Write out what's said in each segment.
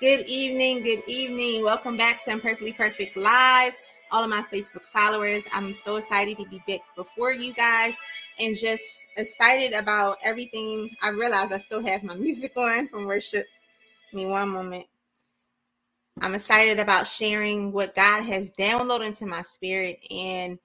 Good evening, good evening. Welcome back to Imperfectly Perfect Live. All of my Facebook followers, I'm so excited to be back before you guys and just excited about everything. I realize I still have my music on from worship. Give me one moment. I'm excited about sharing what God has downloaded into my spirit and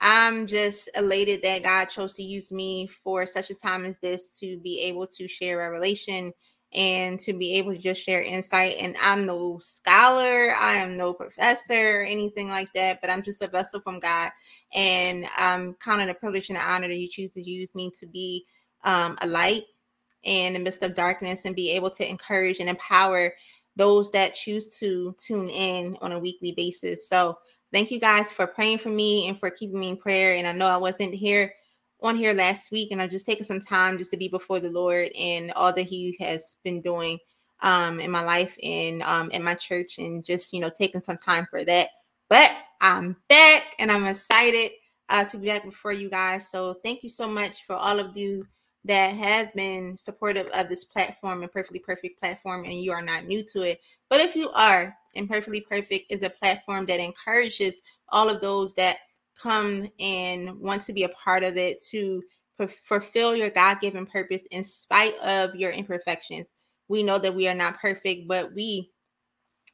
I'm just elated that God chose to use me for such a time as this to be able to share revelation and to be able to just share insight. And I'm no scholar, I am no professor or anything like that, but I'm just a vessel from God. And I'm kind of the privilege and the honor that you choose to use me to be um, a light in the midst of darkness and be able to encourage and empower those that choose to tune in on a weekly basis. So, thank you guys for praying for me and for keeping me in prayer. And I know I wasn't here on here last week and I've just taken some time just to be before the Lord and all that He has been doing um, in my life and um, in my church and just, you know, taking some time for that. But I'm back and I'm excited uh, to be back before you guys. So thank you so much for all of you that have been supportive of this platform Imperfectly Perfect platform and you are not new to it. But if you are, Imperfectly Perfect is a platform that encourages all of those that come and want to be a part of it to fulfill your God given purpose in spite of your imperfections. We know that we are not perfect, but we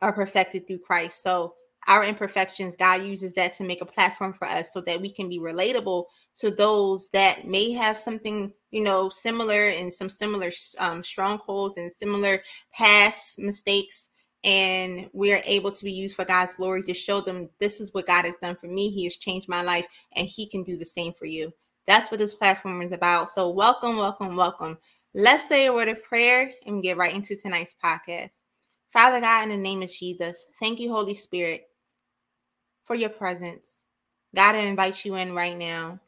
are perfected through Christ. So, our imperfections, God uses that to make a platform for us so that we can be relatable to those that may have something, you know, similar and some similar um, strongholds and similar past mistakes and we are able to be used for God's glory to show them this is what God has done for me. He has changed my life, and He can do the same for you. That's what this platform is about. So, welcome, welcome, welcome. Let's say a word of prayer and get right into tonight's podcast. Father God, in the name of Jesus, thank you, Holy Spirit, for your presence. God, I invite you in right now.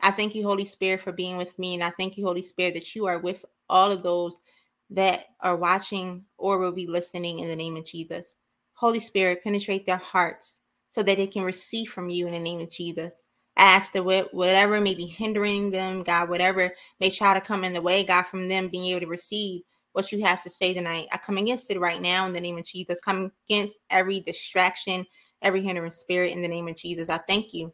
I thank you, Holy Spirit, for being with me. And I thank you, Holy Spirit, that you are with all of those that are watching or will be listening in the name of Jesus. Holy Spirit, penetrate their hearts so that they can receive from you in the name of Jesus. I ask that whatever may be hindering them, God, whatever may try to come in the way, God, from them being able to receive what you have to say tonight, I come against it right now in the name of Jesus. Come against every distraction, every hindering spirit in the name of Jesus. I thank you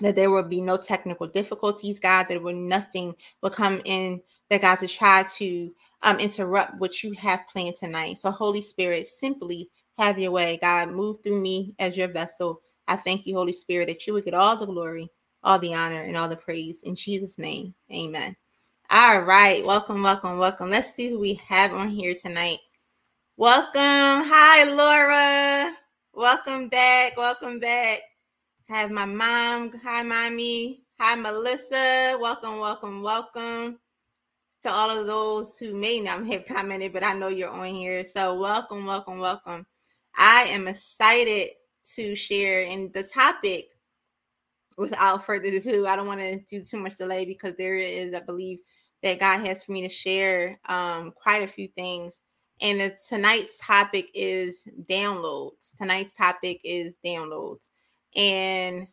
that there will be no technical difficulties, God, that will nothing will come in that God to try to um, interrupt what you have planned tonight. So, Holy Spirit, simply have your way. God, move through me as your vessel. I thank you, Holy Spirit, that you would get all the glory, all the honor, and all the praise. In Jesus' name, amen. All right. Welcome, welcome, welcome. Let's see who we have on here tonight. Welcome. Hi, Laura. Welcome back. Welcome back. Have my mom. Hi, mommy. Hi, Melissa. Welcome, welcome, welcome to all of those who may not have commented, but I know you're on here. So welcome, welcome, welcome. I am excited to share in the topic without further ado. I don't want to do too much delay because there is, I believe, that God has for me to share um, quite a few things. And tonight's topic is downloads. Tonight's topic is downloads. And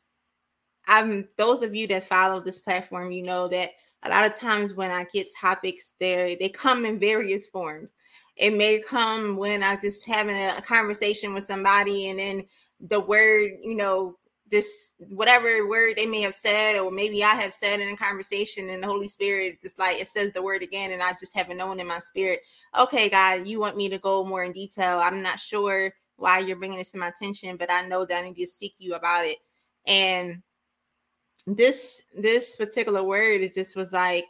I'm those of you that follow this platform, you know that a lot of times when I get topics there, they come in various forms. It may come when I just having a, a conversation with somebody and then the word, you know, just whatever word they may have said, or maybe I have said in a conversation, and the Holy Spirit just like it says the word again, and I just haven't known in my spirit. Okay, God, you want me to go more in detail. I'm not sure why you're bringing this to my attention, but I know that I need to seek you about it. And this this particular word it just was like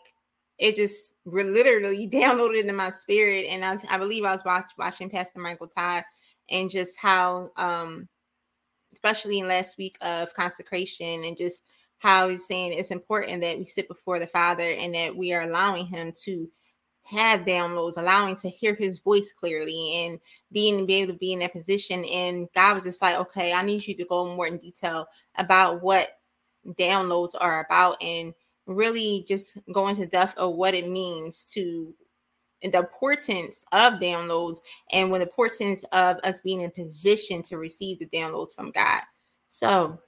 it just literally downloaded in my spirit and I, I believe I was watch, watching Pastor Michael Todd and just how um especially in last week of consecration and just how he's saying it's important that we sit before the Father and that we are allowing him to have downloads, allowing to hear his voice clearly and being be able to be in that position. And God was just like, okay, I need you to go more in detail about what downloads are about and really just go into depth of what it means to the importance of downloads and the importance of us being in position to receive the downloads from God. So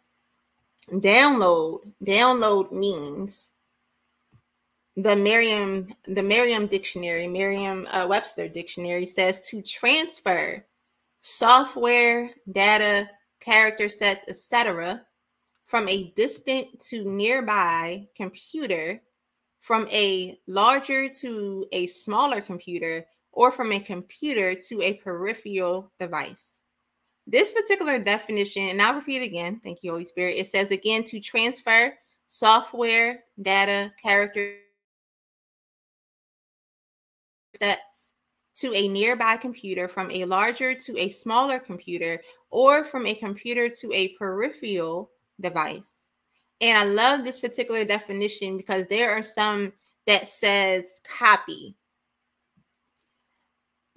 download, download means the Merriam the Merriam dictionary, Merriam uh, Webster dictionary says to transfer software, data, character sets, etc. from a distant to nearby computer, from a larger to a smaller computer, or from a computer to a peripheral device. This particular definition, and I'll repeat it again, thank you, Holy Spirit. It says again to transfer software, data, character sets to a nearby computer from a larger to a smaller computer or from a computer to a peripheral device. And I love this particular definition because there are some that says copy.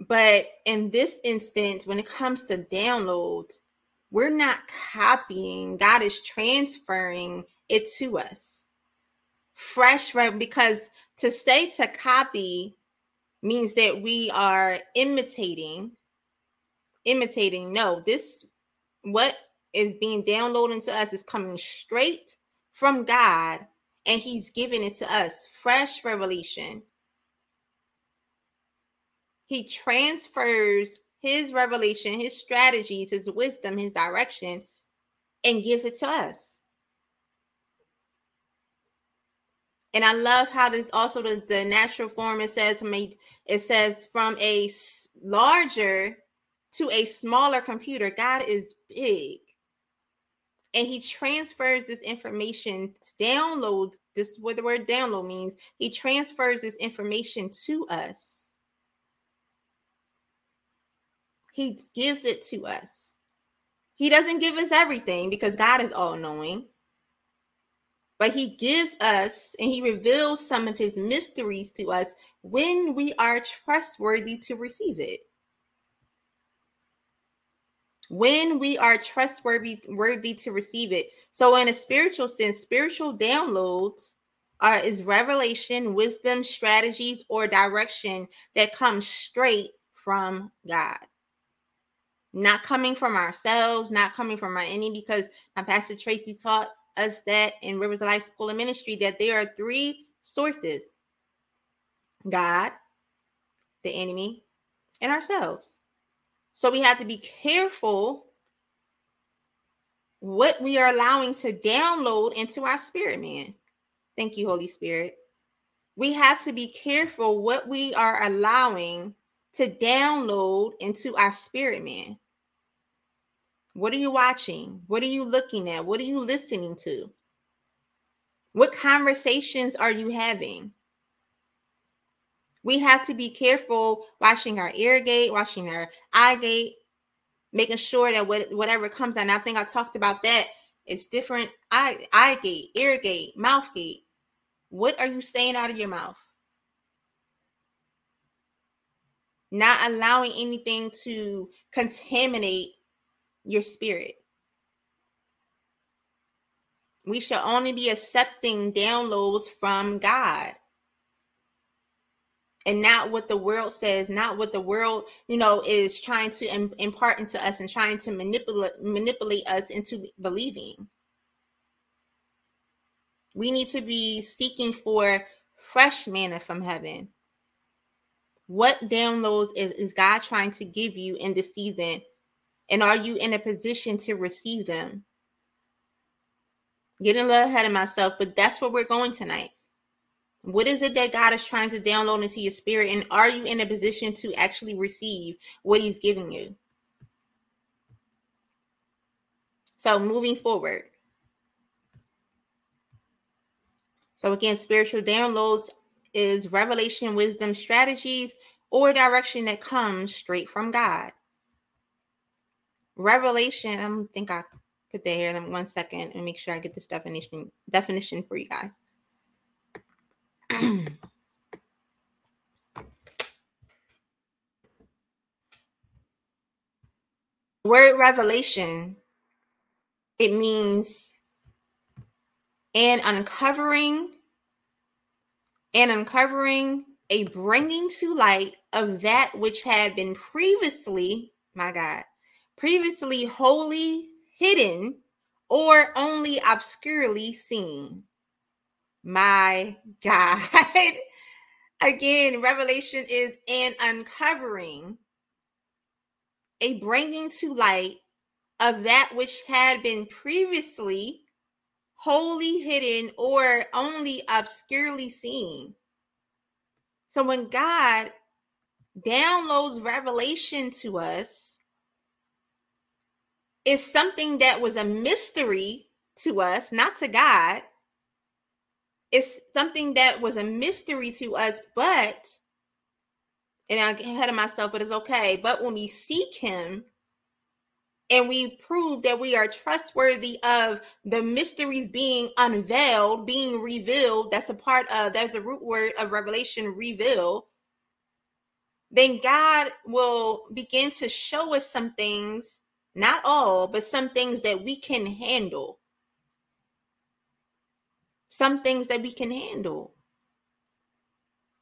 But in this instance, when it comes to downloads, we're not copying, God is transferring it to us. Fresh, right? Because to say to copy means that we are imitating imitating no this what is being downloaded to us is coming straight from god and he's giving it to us fresh revelation he transfers his revelation his strategies his wisdom his direction and gives it to us And I love how this also the, the natural form it says made it says from a larger to a smaller computer. God is big. And he transfers this information, downloads this what the word download means. He transfers this information to us. He gives it to us. He doesn't give us everything because God is all knowing but he gives us and he reveals some of his mysteries to us when we are trustworthy to receive it when we are trustworthy worthy to receive it so in a spiritual sense spiritual downloads are is revelation wisdom strategies or direction that comes straight from god not coming from ourselves not coming from our enemy because my pastor tracy taught us that in Rivers of Life School of Ministry that there are three sources God, the enemy, and ourselves. So we have to be careful what we are allowing to download into our spirit, man. Thank you, Holy Spirit. We have to be careful what we are allowing to download into our spirit, man. What are you watching? What are you looking at? What are you listening to? What conversations are you having? We have to be careful watching our ear gate, watching our eye gate, making sure that what, whatever comes out. I think I talked about that. It's different eye, eye gate, ear gate, mouth gate. What are you saying out of your mouth? Not allowing anything to contaminate your spirit. We shall only be accepting downloads from God and not what the world says, not what the world, you know, is trying to Im- impart into us and trying to manipulate manipulate us into believing. We need to be seeking for fresh manna from heaven. What downloads is, is God trying to give you in this season and are you in a position to receive them? Getting a little ahead of myself, but that's where we're going tonight. What is it that God is trying to download into your spirit? And are you in a position to actually receive what He's giving you? So, moving forward. So, again, spiritual downloads is revelation, wisdom, strategies, or direction that comes straight from God. Revelation, I think I put that here in one second and make sure I get this definition definition for you guys. Word revelation, it means an uncovering, and uncovering a bringing to light of that which had been previously, my God, previously wholly hidden or only obscurely seen. My God. Again, revelation is an uncovering, a bringing to light of that which had been previously wholly hidden or only obscurely seen. So when God downloads revelation to us, it's something that was a mystery to us, not to God. It's something that was a mystery to us, but, and I get ahead of myself, but it's okay. But when we seek Him, and we prove that we are trustworthy of the mysteries being unveiled, being revealed. That's a part of that's a root word of revelation, reveal. Then God will begin to show us some things, not all, but some things that we can handle. Some things that we can handle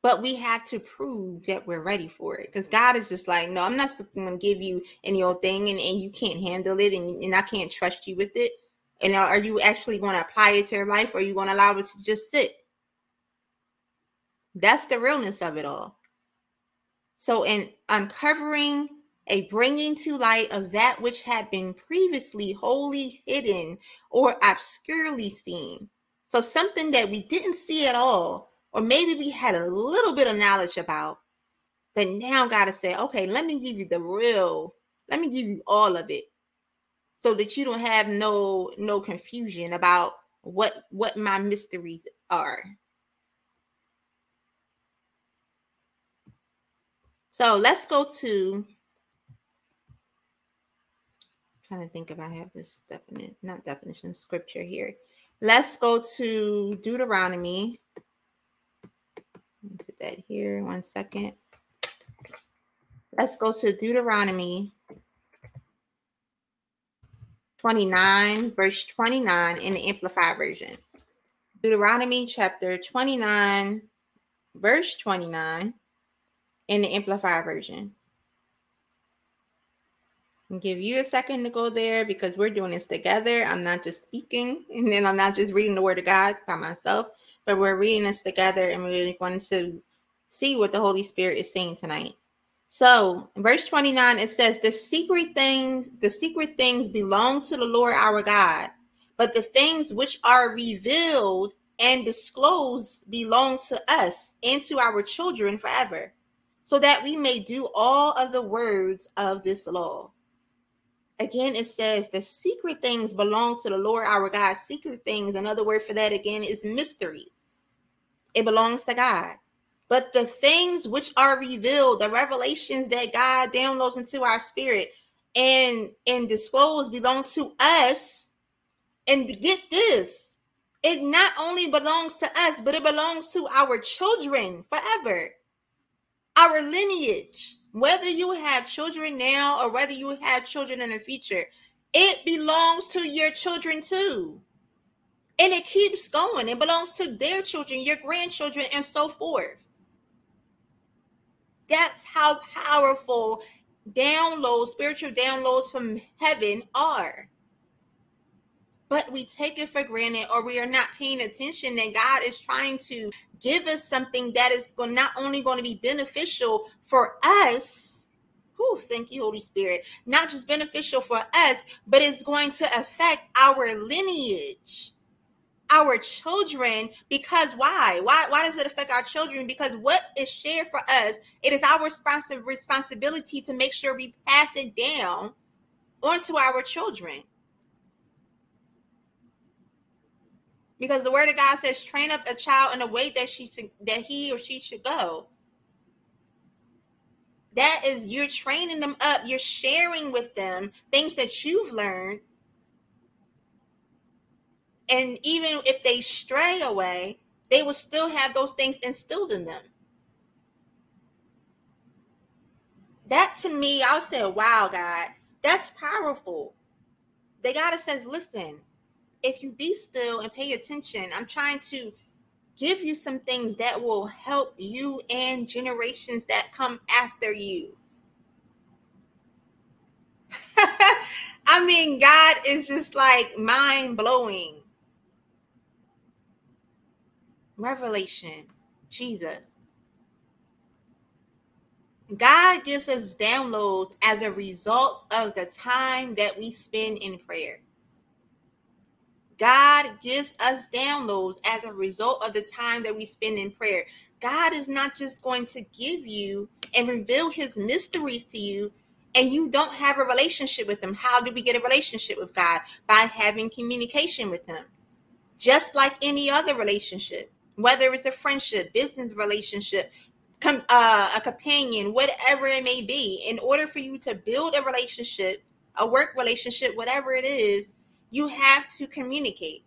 but we have to prove that we're ready for it. Because god is just like no i'm not going to give you any old thing and, and you can't handle it and, and i can't trust you with it. And are you actually going to apply it to your life or are you going to allow it to just sit? That's the realness of it all. So in uncovering a bringing to light of that which had been previously wholly hidden or obscurely seen so something that we didn't see at all or maybe we had a little bit of knowledge about, but now God is saying, okay, let me give you the real, let me give you all of it so that you don't have no no confusion about what what my mysteries are. So let's go to I'm trying to think if I have this definite, not definition, scripture here. Let's go to Deuteronomy Let me Put that here one second. Let's go to Deuteronomy 29, verse 29 in the Amplified Version. Deuteronomy chapter 29, verse 29 in the Amplified Version. Give you a second to go there because we're doing this together. I'm not just speaking and then I'm not just reading the word of God by myself but we're reading this together and we're going to see what the Holy Spirit is saying tonight. So, verse 29 it says the secret things the secret things belong to the Lord our God, but the things which are revealed and disclosed belong to us and to our children forever, so that we may do all of the words of this law. Again, it says the secret things belong to the Lord our God. Secret things, another word for that again is mystery it belongs to God. But the things which are revealed, the revelations that God downloads into our spirit and and disclose belong to us. And get this, it not only belongs to us, but it belongs to our children forever. Our lineage, whether you have children now or whether you have children in the future, it belongs to your children too. And it keeps going. It belongs to their children, your grandchildren, and so forth. That's how powerful downloads, spiritual downloads from heaven are. But we take it for granted or we are not paying attention that God is trying to give us something that is not only going to be beneficial for us. Whew, thank you, Holy Spirit. Not just beneficial for us, but it's going to affect our lineage our children because why why why does it affect our children because what is shared for us it is our responsive responsibility to make sure we pass it down onto our children because the word of god says train up a child in the way that she that he or she should go that is you're training them up you're sharing with them things that you've learned and even if they stray away, they will still have those things instilled in them. That to me, I'll say, wow, God, that's powerful. The God says, listen, if you be still and pay attention, I'm trying to give you some things that will help you and generations that come after you. I mean, God is just like mind blowing revelation, Jesus. God gives us downloads as a result of the time that we spend in prayer. God gives us downloads as a result of the time that we spend in prayer. God is not just going to give you and reveal his mysteries to you and you don't have a relationship with him. How do we get a relationship with God? By having communication with him. Just like any other relationship, whether it's a friendship, business relationship, com- uh, a companion, whatever it may be, in order for you to build a relationship, a work relationship, whatever it is, you have to communicate.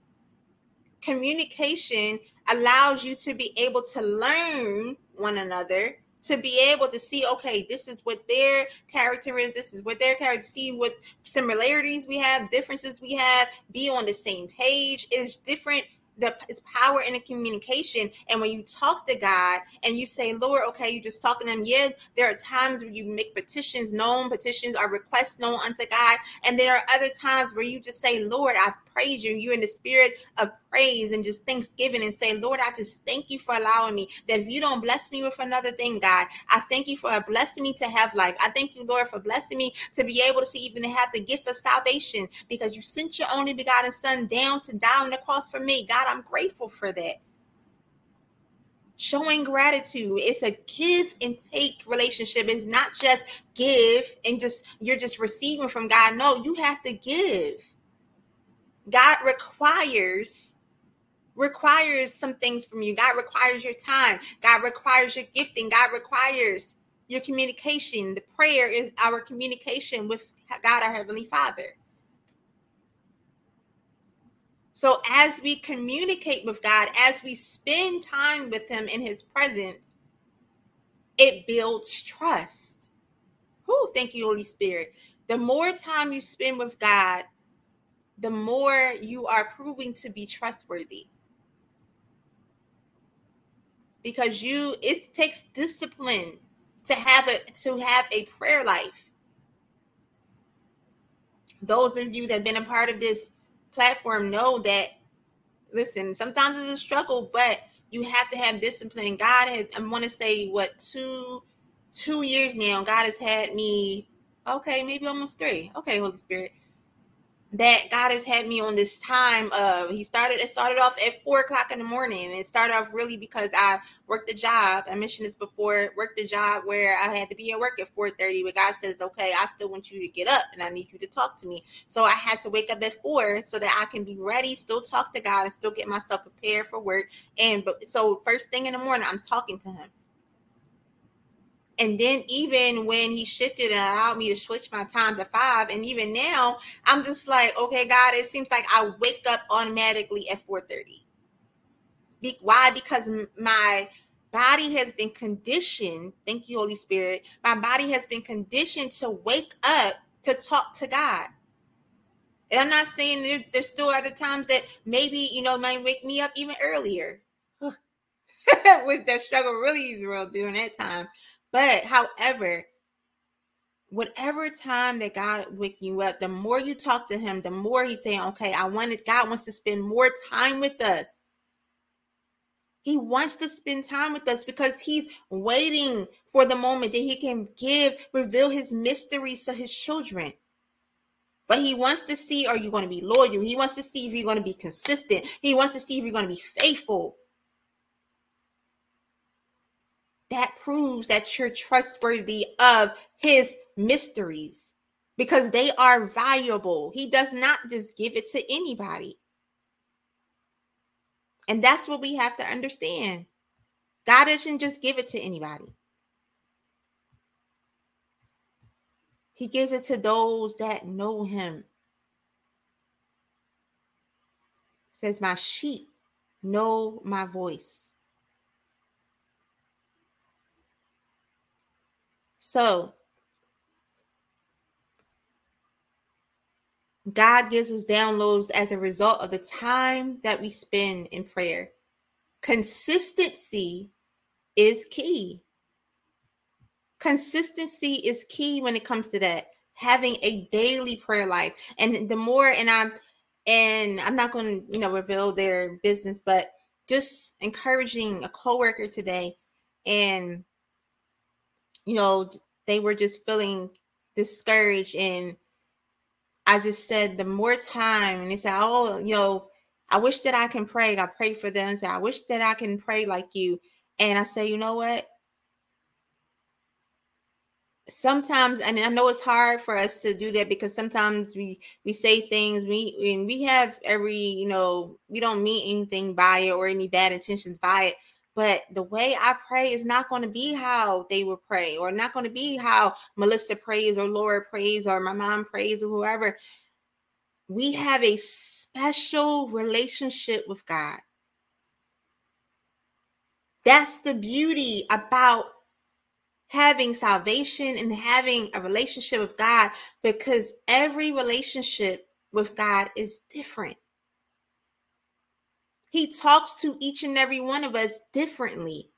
Communication allows you to be able to learn one another to be able to see okay this is what their character is this is what their character see what similarities we have differences we have be on the same page is different the it's power in the communication. And when you talk to God and you say, Lord, okay, you just talking to him. Yeah, there are times where you make petitions known, petitions or requests known unto God. And there are other times where you just say, Lord, I praise you. You're in the spirit of praise and just thanksgiving and say, Lord, I just thank you for allowing me that if you don't bless me with another thing, God, I thank you for blessing me to have life. I thank you, Lord, for blessing me to be able to see even have the gift of salvation because you sent your only begotten son down to die on the cross for me. God, I'm grateful for that showing gratitude it's a give and take relationship it's not just give and just you're just receiving from god no you have to give God requires requires some things from you. God requires your time. God requires your gifting. God requires your communication. The prayer is our communication with God, our Heavenly Father. So, as we communicate with God, as we spend time with Him in His presence, it builds trust. Who? thank you, Holy Spirit. The more time you spend with God, the more you are proving to be trustworthy. Because you it takes discipline to have a to have a prayer life. Those of you that have been a part of this platform know that listen, sometimes it's a struggle, but you have to have discipline. God has I want to say what two two years now, God has had me okay, maybe almost three. Okay, Holy Spirit that God has had me on this time of he started it started off at four o'clock in the morning and it started off really because I worked a job. I mentioned this before worked a job where I had to be at work at 4 30 but God says okay I still want you to get up and I need you to talk to me. So I had to wake up at four so that I can be ready still talk to God and still get myself prepared for work and but so first thing in the morning I'm talking to him and then even when he shifted and allowed me to switch my time to five, and even now, I'm just like, okay, God, it seems like I wake up automatically at 4:30. Be- why? Because my body has been conditioned. Thank you, Holy Spirit. My body has been conditioned to wake up to talk to God. And I'm not saying there, there's still other times that maybe you know might wake me up even earlier. With the struggle really is real during that time. But however, whatever time that God wake you up, the more you talk to him, the more he's saying, okay, I wanted God wants to spend more time with us. He wants to spend time with us because he's waiting for the moment that he can give, reveal his mysteries to his children. But he wants to see are you going to be loyal? He wants to see if you're going to be consistent. He wants to see if you're going to be faithful. That proves that you're trustworthy of his mysteries because they are valuable. He does not just give it to anybody. And that's what we have to understand. God doesn't just give it to anybody. He gives it to those that know him. says, My sheep know my voice. So, God gives us downloads as a result of the time that we spend in prayer. Consistency is key. Consistency is key when it comes to that. Having a daily prayer life. And the more, and I'm and I'm not going to, you know, reveal their business, but just encouraging a coworker today, and you know, they were just feeling discouraged. And I just said, the more time, and they said, Oh, you know, I wish that I can pray. I pray for them. I wish that I can pray like you. And I say, you know what? sometimes and i know it's hard for us to do that because sometimes we we say things we and we have every you know we don't mean anything by it or any bad intentions by it but the way i pray is not going to be how they would pray or not going to be how melissa prays or laura prays or my mom prays or whoever we have a special relationship with god that's the beauty about having salvation and having a relationship with God because every relationship with God is different. He talks to each and every one of us differently.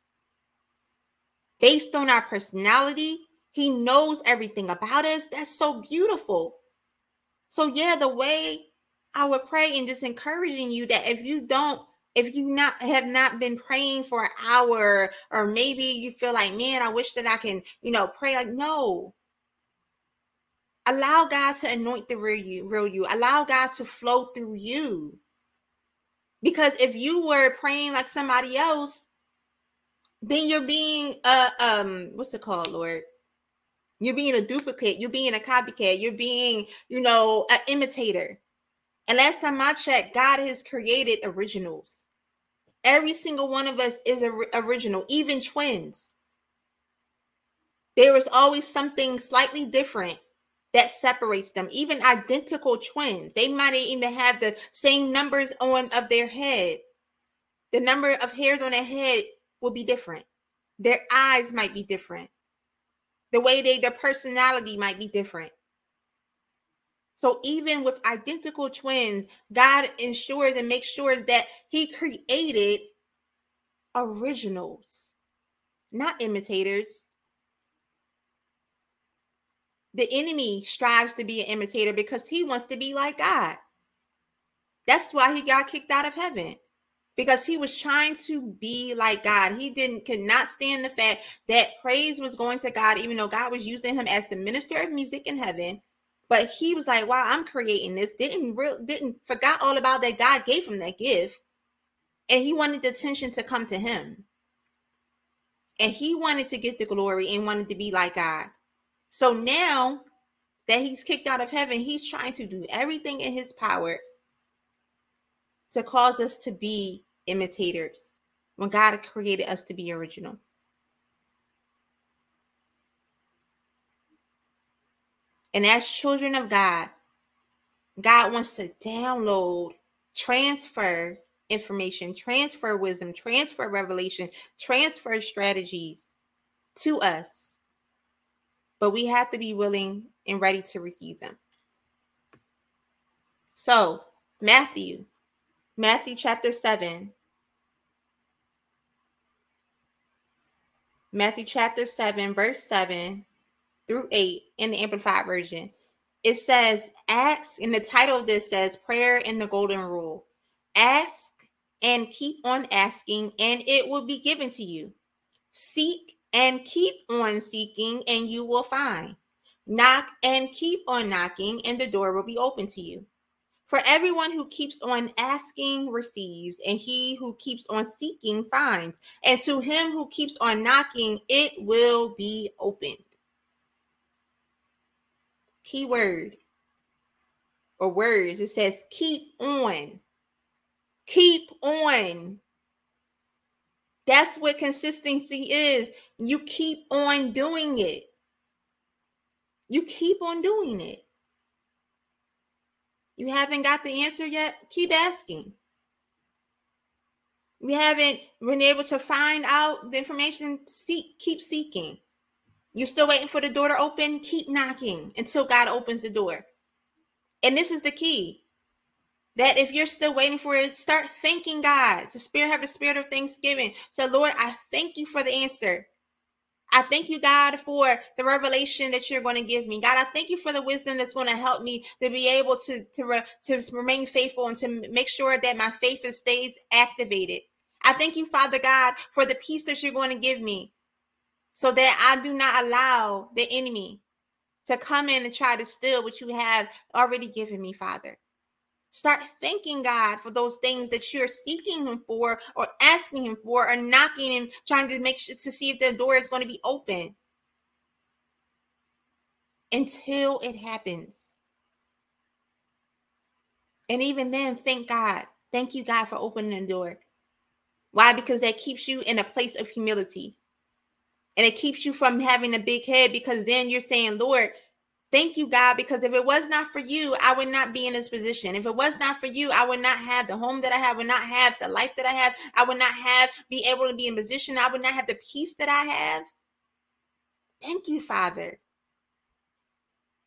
Based on our personality, he knows everything about us. That's so beautiful. So, yeah, the way I would pray and just encouraging you that if you don't if you not have not been praying for an hour or maybe you feel like man i wish that i can you know pray like no allow god to anoint the real you real you allow god to flow through you because if you were praying like somebody else then you're being uh um what's it called lord you're being a duplicate you're being a copycat you're being you know an imitator and last time I checked, God has created originals. Every single one of us is a, original, even twins. There is always something slightly different that separates them. Even identical twins, they might even have the same numbers on of their head. The number of hairs on their head will be different. Their eyes might be different. The way they, their personality might be different. So even with identical twins, God ensures and makes sure that He created originals, not imitators. The enemy strives to be an imitator because he wants to be like God. That's why he got kicked out of heaven because he was trying to be like God. He didn't could not stand the fact that praise was going to God, even though God was using him as the minister of music in heaven. But he was like, wow, I'm creating this. Didn't real didn't forgot all about that God gave him that gift. And he wanted the attention to come to him. And he wanted to get the glory and wanted to be like God. So now that he's kicked out of heaven, he's trying to do everything in his power to cause us to be imitators when God created us to be original. And as children of God, God wants to download, transfer information, transfer wisdom, transfer revelation, transfer strategies to us. But we have to be willing and ready to receive them. So, Matthew, Matthew chapter 7. Matthew chapter 7, verse 7 through 8 in the Amplified Version. It says, Ask, and the title of this says, Prayer in the Golden Rule. Ask and keep on asking, and it will be given to you. Seek and keep on seeking, and you will find. Knock and keep on knocking, and the door will be open to you. For everyone who keeps on asking receives, and he who keeps on seeking finds. And to him who keeps on knocking, it will be opened keyword or words. It says keep on. Keep on. That's what consistency is. You keep on doing it. You keep on doing it. You haven't got the answer yet? Keep asking. We haven't been able to find out the information. Seek, keep seeking. You're still waiting for the door to open? Keep knocking until God opens the door. And this is the key that if you're still waiting for it, start thanking God. To spirit have a spirit of thanksgiving. So, Lord, I thank you for the answer. I thank you, God, for the revelation that you're going to give me. God, I thank you for the wisdom that's going to help me to be able to to, re, to remain faithful and to make sure that my faith stays activated. I thank you, Father God, for the peace that you're going to give me so that I do not allow the enemy to come in and try to steal what you have already given me, Father. Start thanking God for those things that you're seeking Him for, or asking Him for, or knocking and trying to make sure to see if the door is going to be open until it happens. And even then, thank God. Thank you, God, for opening the door. Why? Because that keeps you in a place of humility. And it keeps you from having a big head because then you're saying, Lord, thank you, God, because if it was not for you, I would not be in this position. If it was not for you, I would not have the home that I have, would not have the life that I have. I would not have be able to be in position. I would not have the peace that I have. Thank you, Father.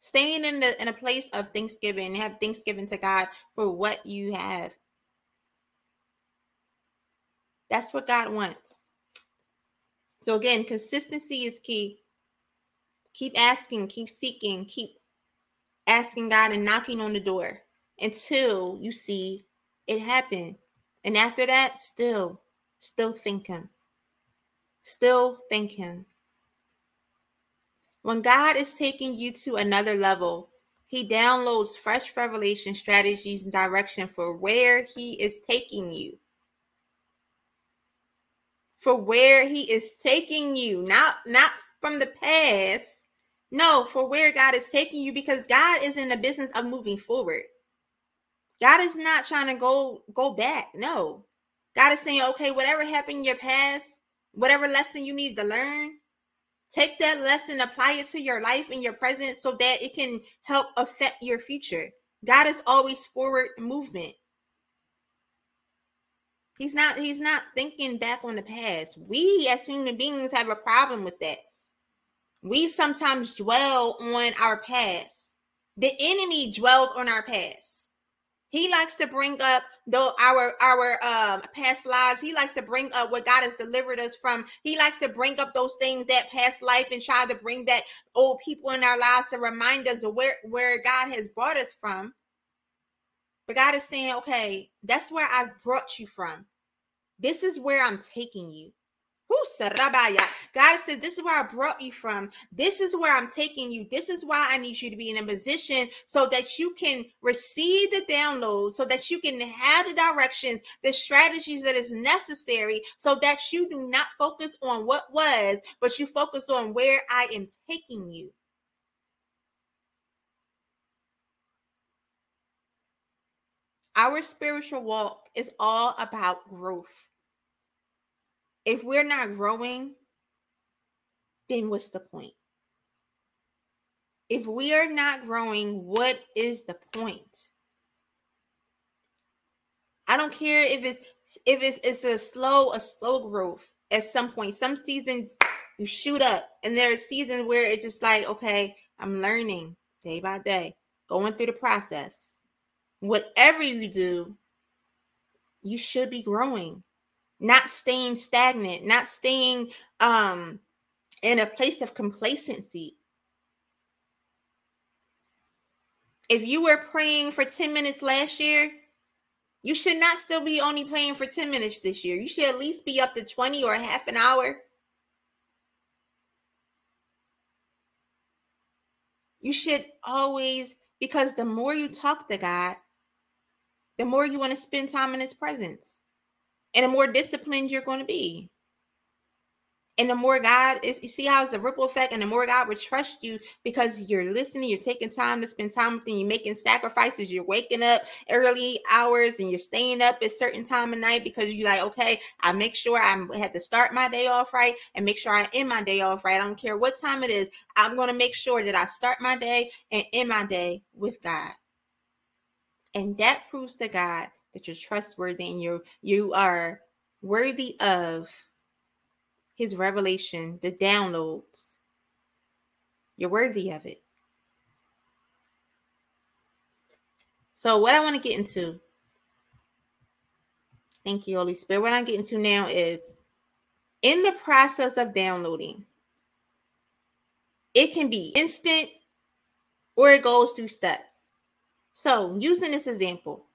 Staying in the in a place of thanksgiving, have thanksgiving to God for what you have. That's what God wants. So again, consistency is key. Keep asking, keep seeking, keep asking God and knocking on the door until you see it happen. And after that, still, still thank Him. Still thank Him. When God is taking you to another level, He downloads fresh revelation strategies and direction for where He is taking you for where he is taking you, not not from the past. No, for where God is taking you because God is in the business of moving forward. God is not trying to go go back. No. God is saying, "Okay, whatever happened in your past, whatever lesson you need to learn, take that lesson, apply it to your life and your present so that it can help affect your future." God is always forward movement. He's not he's not thinking back on the past. We as human beings have a problem with that. We sometimes dwell on our past. The enemy dwells on our past. He likes to bring up though our our um past lives. He likes to bring up what God has delivered us from. He likes to bring up those things that past life and try to bring that old people in our lives to remind us of where where God has brought us from. But God is saying, okay, that's where I've brought you from. This is where I'm taking you. God said, This is where I brought you from. This is where I'm taking you. This is why I need you to be in a position so that you can receive the download, so that you can have the directions, the strategies that is necessary, so that you do not focus on what was, but you focus on where I am taking you. Our spiritual walk is all about growth. If we're not growing, then what's the point? If we are not growing, what is the point? I don't care if it's if it's it's a slow a slow growth at some point. Some seasons you shoot up, and there are seasons where it's just like, okay, I'm learning day by day, going through the process whatever you do, you should be growing, not staying stagnant, not staying um, in a place of complacency. If you were praying for 10 minutes last year, you should not still be only praying for 10 minutes this year. You should at least be up to 20 or half an hour. You should always, because the more you talk to God, the more you want to spend time in his presence and the more disciplined you're going to be. And the more God is, you see how it's a ripple effect, and the more God would trust you because you're listening, you're taking time to spend time with him, you're making sacrifices, you're waking up early hours and you're staying up at certain time of night because you're like, okay, I make sure I had to start my day off right and make sure I end my day off right. I don't care what time it is. I'm going to make sure that I start my day and end my day with God. And that proves to God that you're trustworthy and you're you are worthy of his revelation, the downloads. You're worthy of it. So what I want to get into, thank you, Holy Spirit. What I'm getting to now is in the process of downloading, it can be instant or it goes through steps. So, using this example,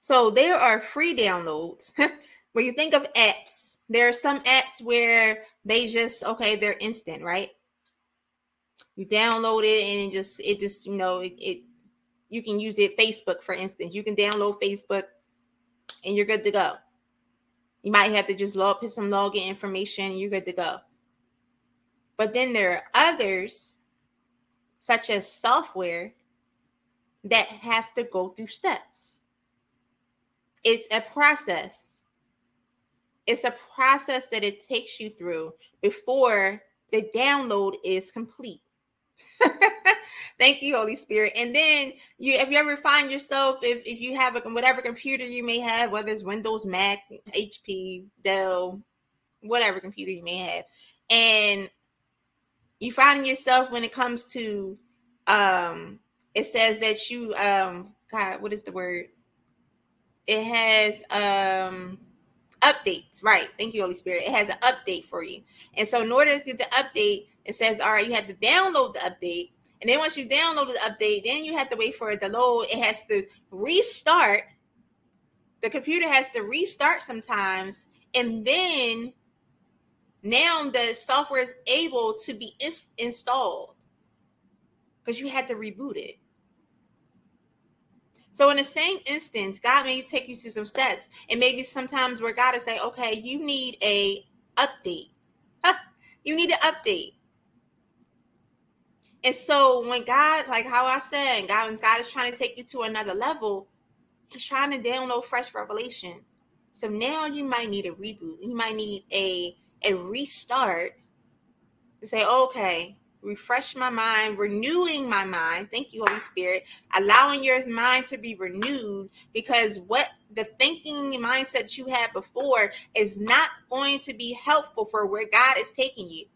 so there are free downloads, when you think of apps, there are some apps where they just okay, they're instant, right? You download it and it just it just you know it, it you can use it Facebook for instance. You can download Facebook and you're good to go. You might have to just log put some login information, you're good to go. But then there are others, such as software, that have to go through steps. It's a process. It's a process that it takes you through before the download is complete. Thank you, Holy Spirit. And then you if you ever find yourself, if, if you have a whatever computer you may have, whether it's Windows, Mac, HP, Dell, whatever computer you may have, and you find yourself when it comes to um it says that you um God, what is the word? It has um updates, right? Thank you, Holy Spirit. It has an update for you. And so in order to get the update, it says, all right, you have to download the update. And then once you download the update, then you have to wait for it to load. It has to restart. The computer has to restart sometimes. And then now the software is able to be ins- installed because you had to reboot it. So in the same instance, God may take you to some steps, and maybe sometimes where God is say, "Okay, you need a update. you need an update." And so when God, like how I said, God, when God is trying to take you to another level, He's trying to download fresh revelation. So now you might need a reboot. You might need a a restart to say, okay, refresh my mind, renewing my mind. Thank you, Holy Spirit, allowing your mind to be renewed because what the thinking mindset you had before is not going to be helpful for where God is taking you.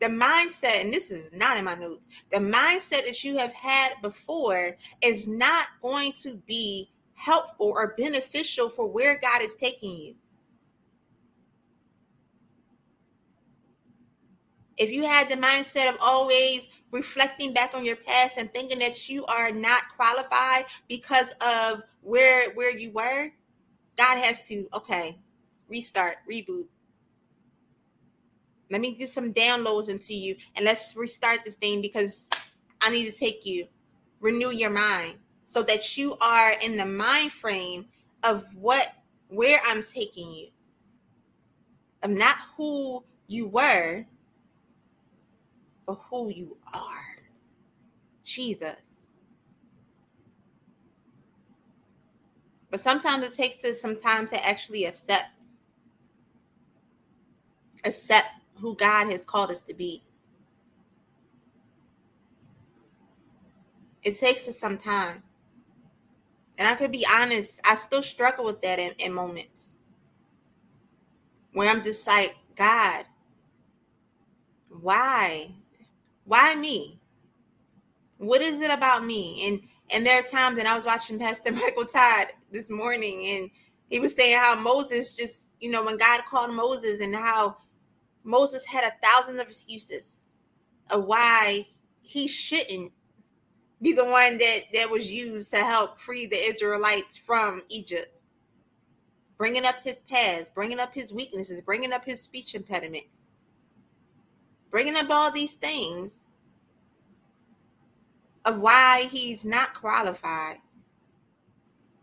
The mindset, and this is not in my notes, the mindset that you have had before is not going to be helpful or beneficial for where God is taking you. If you had the mindset of always reflecting back on your past and thinking that you are not qualified because of where where you were god has to okay restart reboot. Let me do some downloads into you and let's restart this thing because i need to take you renew your mind so that you are in the mind frame of what where i'm taking you. Of not who you were for who you are. Jesus. But sometimes it takes us some time to actually accept accept who God has called us to be. It takes us some time. And I could be honest, I still struggle with that in, in moments where I'm just like, God, why? Why me? What is it about me? And and there are times, and I was watching Pastor Michael Todd this morning, and he was saying how Moses just, you know, when God called Moses, and how Moses had a thousand of excuses of why he shouldn't be the one that that was used to help free the Israelites from Egypt. Bringing up his past, bringing up his weaknesses, bringing up his speech impediment, bringing up all these things of why he's not qualified.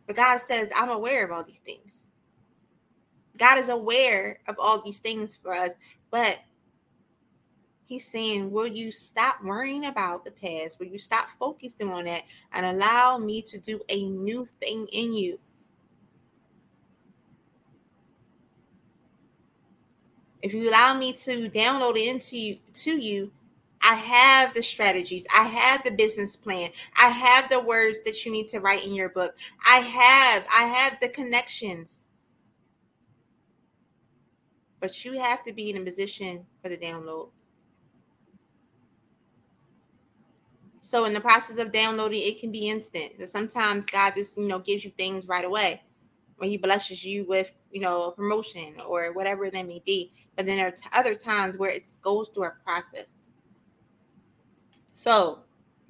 But God says, I'm aware of all these things. God is aware of all these things for us, but He's saying, Will you stop worrying about the past? Will you stop focusing on that and allow me to do a new thing in you? If you allow me to download it into you, to you, I have the strategies. I have the business plan. I have the words that you need to write in your book. I have I have the connections. But you have to be in a position for the download. So in the process of downloading, it can be instant. Sometimes God just, you know, gives you things right away when he blesses you with, you know, a promotion or whatever that may be. But then there are t- other times where it goes through a process. So,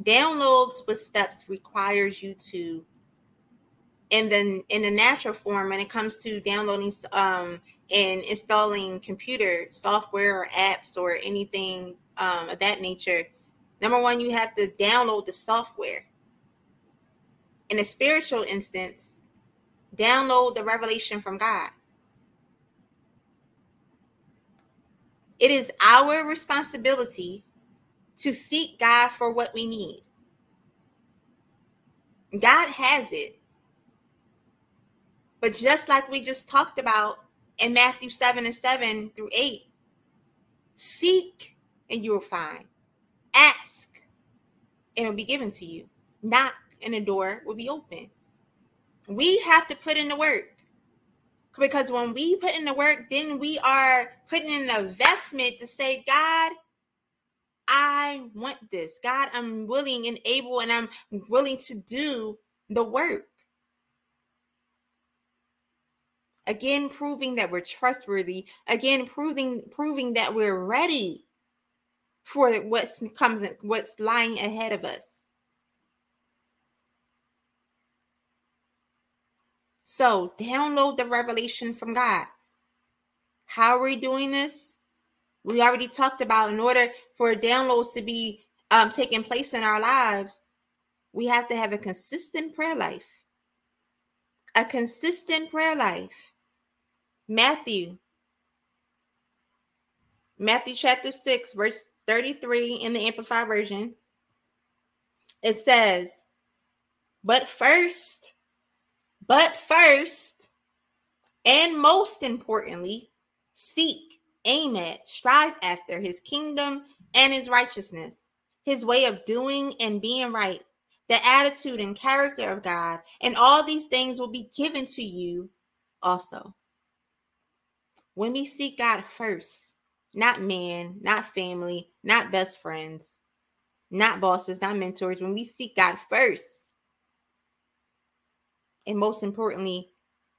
downloads with steps requires you to in the in the natural form when it comes to downloading um, and installing computer software or apps or anything um, of that nature number one you have to download the software in a spiritual instance download the revelation from god it is our responsibility to seek god for what we need god has it but just like we just talked about in Matthew 7 and 7 through 8, seek and you will find. Ask and it will be given to you. Knock and the door will be open. We have to put in the work. Because when we put in the work, then we are putting in an investment to say, God, I want this. God, I'm willing and able, and I'm willing to do the work. again proving that we're trustworthy again proving proving that we're ready for what's comes what's lying ahead of us so download the revelation from god how are we doing this we already talked about in order for downloads to be um, taking place in our lives we have to have a consistent prayer life a consistent prayer life Matthew. Matthew chapter 6, verse 33 in the Amplified Version. It says, But first, but first, and most importantly, seek, aim at, strive after his kingdom and his righteousness, his way of doing and being right, the attitude and character of God, and all these things will be given to you also. When we seek God first, not man, not family, not best friends, not bosses, not mentors, when we seek God first, and most importantly,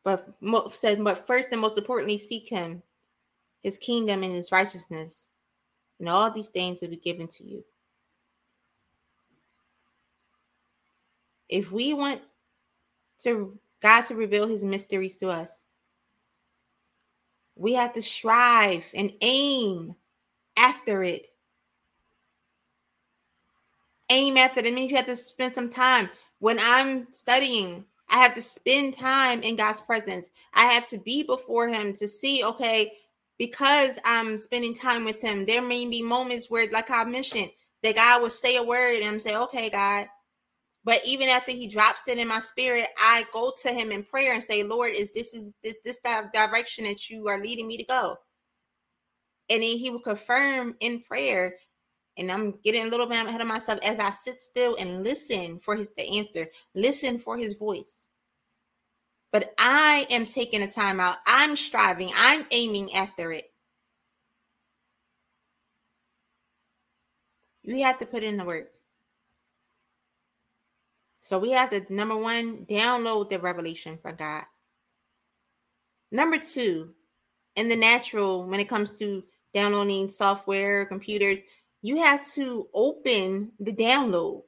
but said, but first and most importantly, seek Him, His kingdom and His righteousness, and all these things will be given to you. If we want to God to reveal His mysteries to us, we have to strive and aim after it. Aim after it. Means you have to spend some time. When I'm studying, I have to spend time in God's presence. I have to be before Him to see, okay, because I'm spending time with Him, there may be moments where, like I mentioned, that God will say a word and I'm say, okay, God, but even after he drops it in my spirit, I go to him in prayer and say, Lord, is this is this this direction that you are leading me to go? And then he will confirm in prayer. And I'm getting a little bit ahead of myself as I sit still and listen for his the answer, listen for his voice. But I am taking a time out. I'm striving. I'm aiming after it. You have to put in the work. So we have to number one, download the revelation from God. Number two, in the natural, when it comes to downloading software, computers, you have to open the download.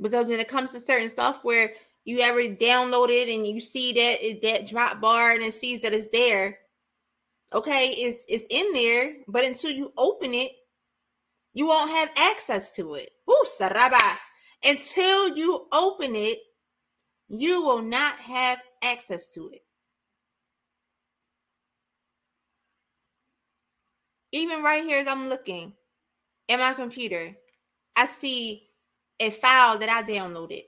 Because when it comes to certain software, you ever download it and you see that that drop bar and it sees that it's there. Okay, it's it's in there, but until you open it, you won't have access to it. Ooh, saraba. Until you open it, you will not have access to it. Even right here, as I'm looking at my computer, I see a file that I downloaded.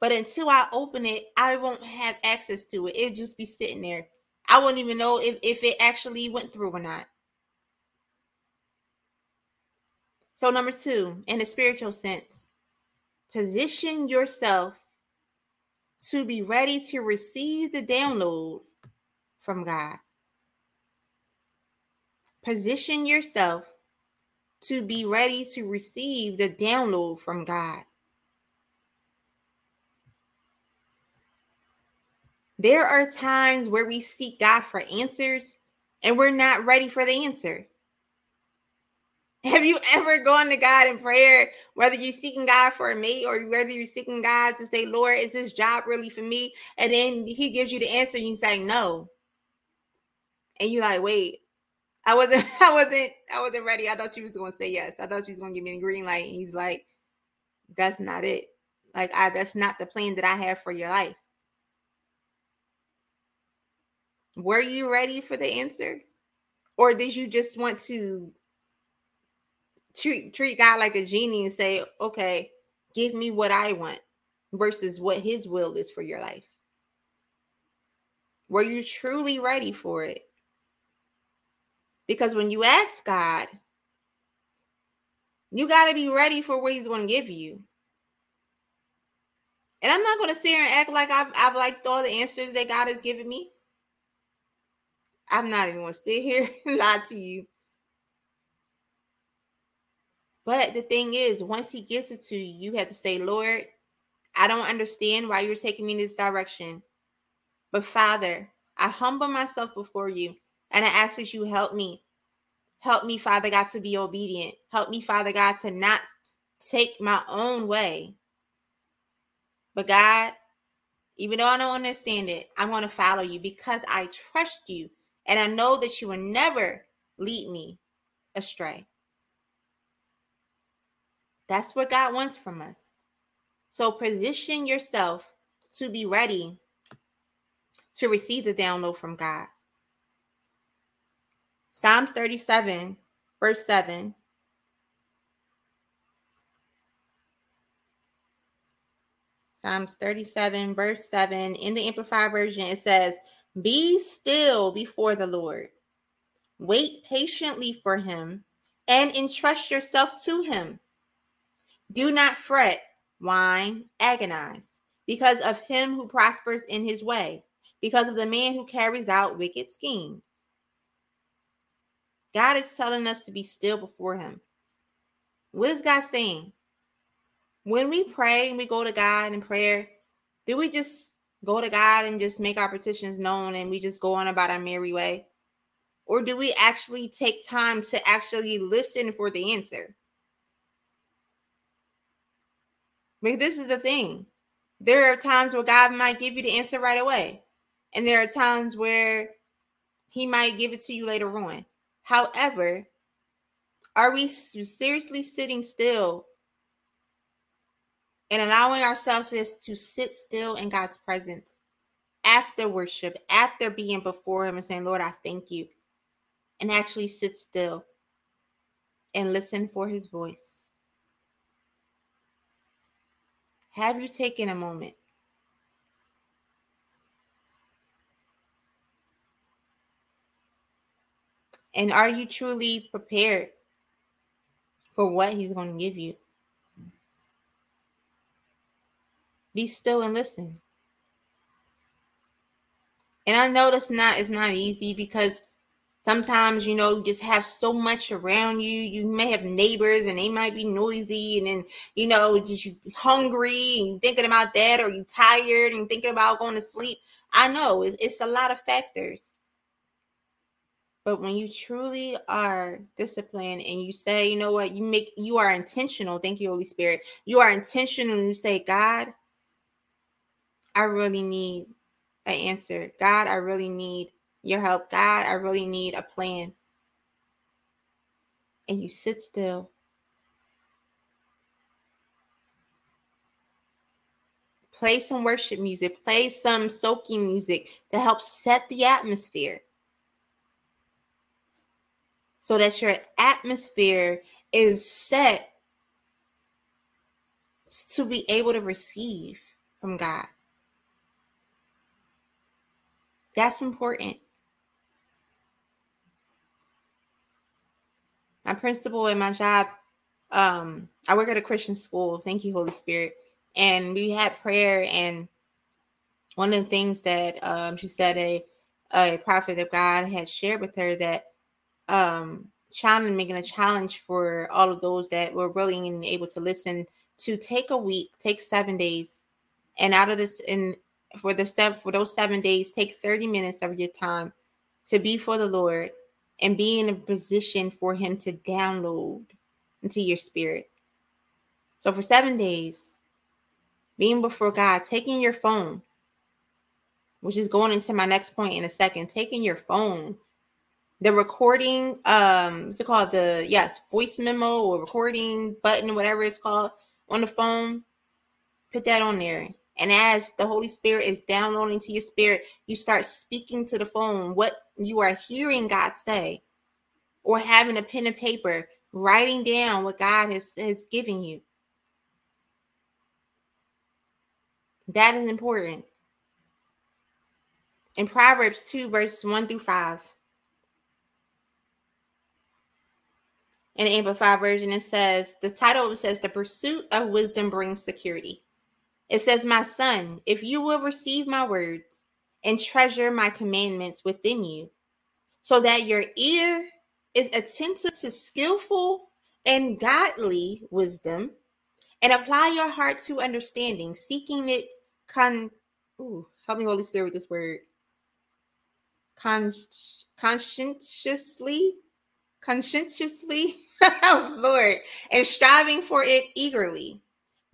But until I open it, I won't have access to it. It'll just be sitting there. I won't even know if, if it actually went through or not. So, number two, in a spiritual sense, position yourself to be ready to receive the download from God. Position yourself to be ready to receive the download from God. There are times where we seek God for answers and we're not ready for the answer. Have you ever gone to God in prayer, whether you're seeking God for a mate or whether you're seeking God to say, Lord, is this job really for me? And then he gives you the answer and you say no. And you're like, wait, I wasn't, I wasn't, I wasn't ready. I thought you was gonna say yes. I thought you was gonna give me the green light. And he's like, that's not it. Like I that's not the plan that I have for your life. Were you ready for the answer? Or did you just want to treat treat God like a genie and say, okay, give me what I want versus what his will is for your life. Were you truly ready for it? Because when you ask God, you got to be ready for what he's going to give you. And I'm not going to sit here and act like I've, I've liked all the answers that God has given me. I'm not even going to sit here and lie to you. But the thing is, once he gives it to you, you have to say, Lord, I don't understand why you're taking me in this direction. But Father, I humble myself before you and I ask that you help me. Help me, Father God, to be obedient. Help me, Father God, to not take my own way. But God, even though I don't understand it, I'm going to follow you because I trust you and I know that you will never lead me astray. That's what God wants from us. So position yourself to be ready to receive the download from God. Psalms 37, verse 7. Psalms 37, verse 7. In the Amplified Version, it says, Be still before the Lord, wait patiently for him, and entrust yourself to him. Do not fret, whine, agonize, because of him who prospers in his way, because of the man who carries out wicked schemes. God is telling us to be still before him. What is God saying? When we pray and we go to God in prayer, do we just go to God and just make our petitions known and we just go on about our merry way? Or do we actually take time to actually listen for the answer? But this is the thing. There are times where God might give you the answer right away. And there are times where he might give it to you later on. However, are we seriously sitting still and allowing ourselves just to sit still in God's presence after worship, after being before Him and saying, Lord, I thank you, and actually sit still and listen for His voice? Have you taken a moment? And are you truly prepared for what he's going to give you? Be still and listen. And I know that's not it's not easy because sometimes you know you just have so much around you you may have neighbors and they might be noisy and then you know just you hungry and thinking about that or you tired and thinking about going to sleep i know it's, it's a lot of factors but when you truly are disciplined and you say you know what you make you are intentional thank you holy spirit you are intentional and you say god i really need an answer god i really need your help. God, I really need a plan. And you sit still. Play some worship music, play some soaking music to help set the atmosphere so that your atmosphere is set to be able to receive from God. That's important. my principal in my job um i work at a christian school thank you holy spirit and we had prayer and one of the things that um she said a a prophet of god had shared with her that um challenging making a challenge for all of those that were willing and able to listen to take a week take seven days and out of this and for the step for those seven days take 30 minutes of your time to be for the lord and be in a position for him to download into your spirit. So for seven days, being before God, taking your phone, which is going into my next point in a second, taking your phone, the recording, um, what's it called? The yes, voice memo or recording button, whatever it's called on the phone, put that on there. And as the Holy Spirit is downloading to your spirit, you start speaking to the phone what you are hearing God say, or having a pen and paper, writing down what God has, has given you. That is important. In Proverbs 2, verses 1 through 5. In the Amplified Version, it says, the title of it says, The Pursuit of Wisdom Brings Security. It says, My son, if you will receive my words and treasure my commandments within you, so that your ear is attentive to skillful and godly wisdom, and apply your heart to understanding, seeking it con ooh, help me, Holy Spirit, with this word. Con conscientiously, conscientiously, Lord, and striving for it eagerly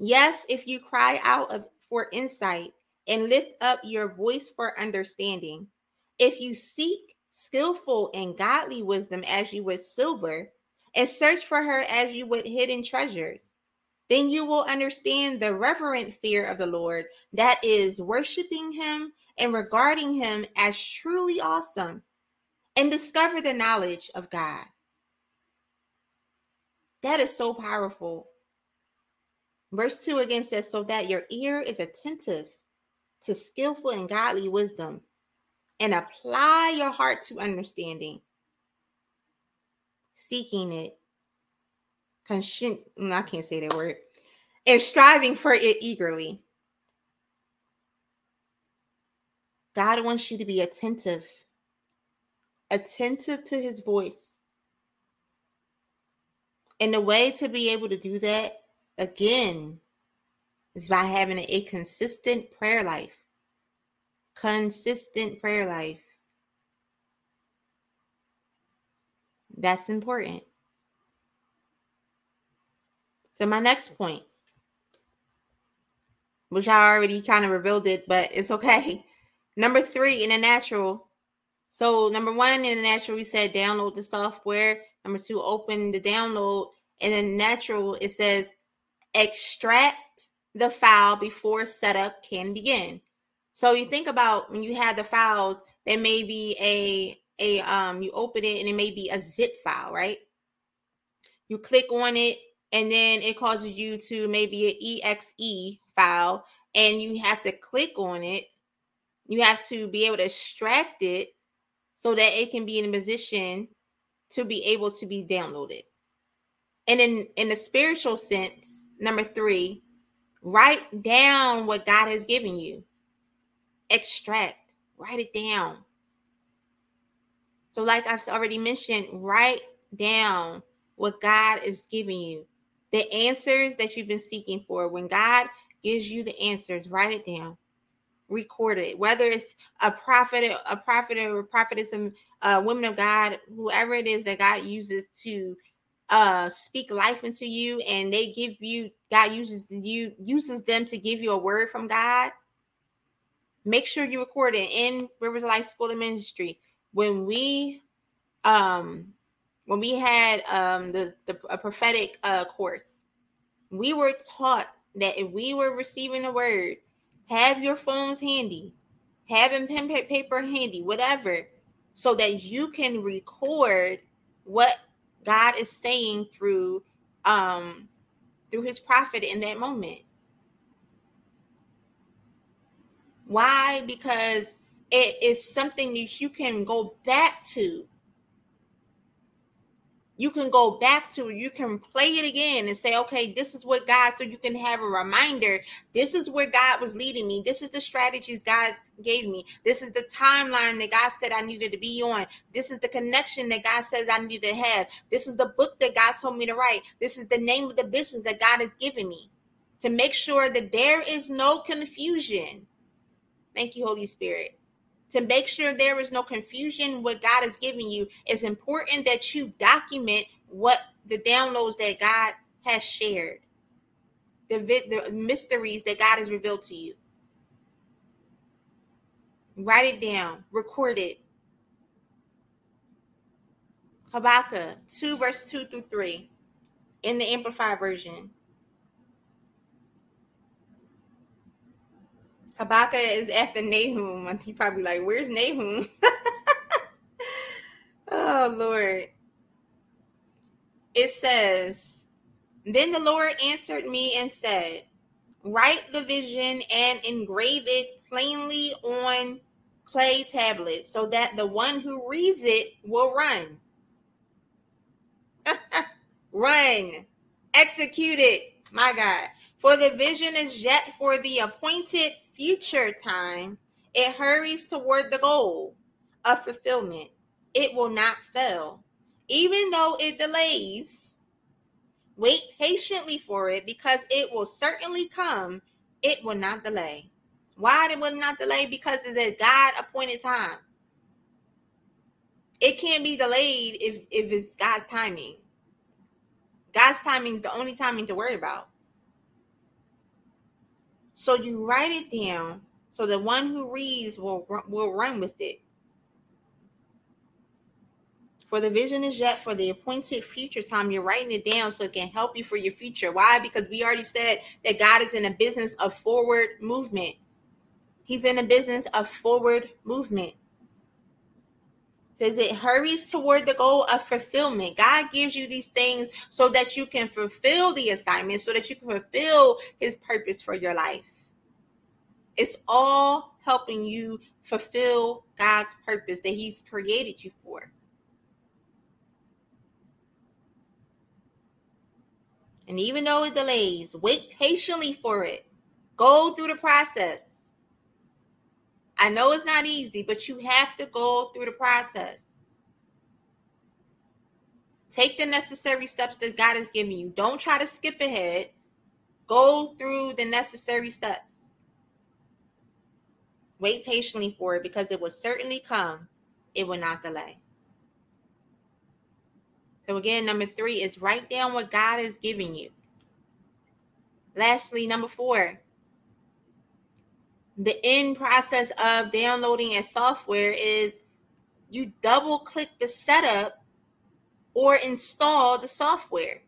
Yes, if you cry out of, for insight and lift up your voice for understanding, if you seek skillful and godly wisdom as you would silver, and search for her as you would hidden treasures, then you will understand the reverent fear of the Lord that is worshiping him and regarding him as truly awesome, and discover the knowledge of God. That is so powerful. Verse 2 again says, So that your ear is attentive to skillful and godly wisdom, and apply your heart to understanding, seeking it, conscient, I can't say that word, and striving for it eagerly. God wants you to be attentive, attentive to his voice. And the way to be able to do that again is by having a, consistent prayer life. Consistent prayer life. That's important. So, my next point, which I already kind of revealed it, but it's okay. Number three in the natural. So, number one in the natural, we said download the software. Number two, open the download. And then natural, it says extract the file before setup can begin. So you think about when you have the files, there may be a a um you open it and it may be a zip file, right? You click on it and then it causes you to maybe an exe file and you have to click on it. You have to be able to extract it so that it can be in a position to be able to be downloaded. And in in the spiritual sense, Number three, write down what God has given you. Extract, write it down. So, like I've already mentioned, write down what God is giving you. The answers that you've been seeking for. When God gives you the answers, write it down. Record it. Whether it's a prophet, a prophet or a prophetess, uh, woman of God, whoever it is that God uses to uh speak life into you and they give you God uses you uses them to give you a word from God, make sure you record it in Rivers of Life School of Ministry. When we um when we had um the, the a prophetic uh course, we were taught that if we were receiving a word, have your phones handy, having pen paper handy, whatever, so that you can record what God is saying through um through his prophet in that moment. Why? Because it is something that you can go back to you can go back to. You can play it again and say, okay, this is what God, so you can have a reminder. This is where God was leading me. This is the strategies God gave me. This is the timeline that God said I needed to be on. This is the connection that God says I need to have. This is the book that God told me to write. This is the name of the business that God has given me to make sure that there is no confusion. Thank you, Holy Spirit to make sure there is no confusion what God is giving you, it's important that you document what the downloads that God has shared, the, the mysteries that God has revealed to you. Write it down, record it. Habakkuk 2, verse 2 through 3 in the Amplified Version. Habakkuk is after Nahum. And he probably like, where's Nahum? oh Lord. It says, Then the Lord answered me and said, Write the vision and engrave it plainly on clay tablets so that the one who reads it will run. run. Execute it. My God. For the vision is yet for the appointed future time, it hurries toward the goal of fulfillment. It will not fail. Even though it delays, wait patiently for it because it will certainly come. It will not delay. Why it will not delay? Because it's a God appointed time. It can't be delayed if, if it's God's timing. God's timing is the only timing to worry about. So you write it down so the one who reads will, will run with it. For the vision is yet for the appointed future time. You're writing it down so it can help you for your future. Why? Because we already said that God is in a business of forward movement. He's in a business of forward movement says it hurries toward the goal of fulfillment. God gives you these things so that you can fulfill the assignment, so that you can fulfill his purpose for your life. It's all helping you fulfill God's purpose that he's created you for. And even though it delays, wait patiently for it. Go through the process. I know it's not easy, but you have to go through the process. Take the necessary steps that God has given you. Don't try to skip ahead. Go through the necessary steps. Wait patiently for it because it will certainly come. It will not delay. So, again, number three is write down what God is giving you. Lastly, number four, the end process of downloading a software is you double click the setup or install the software.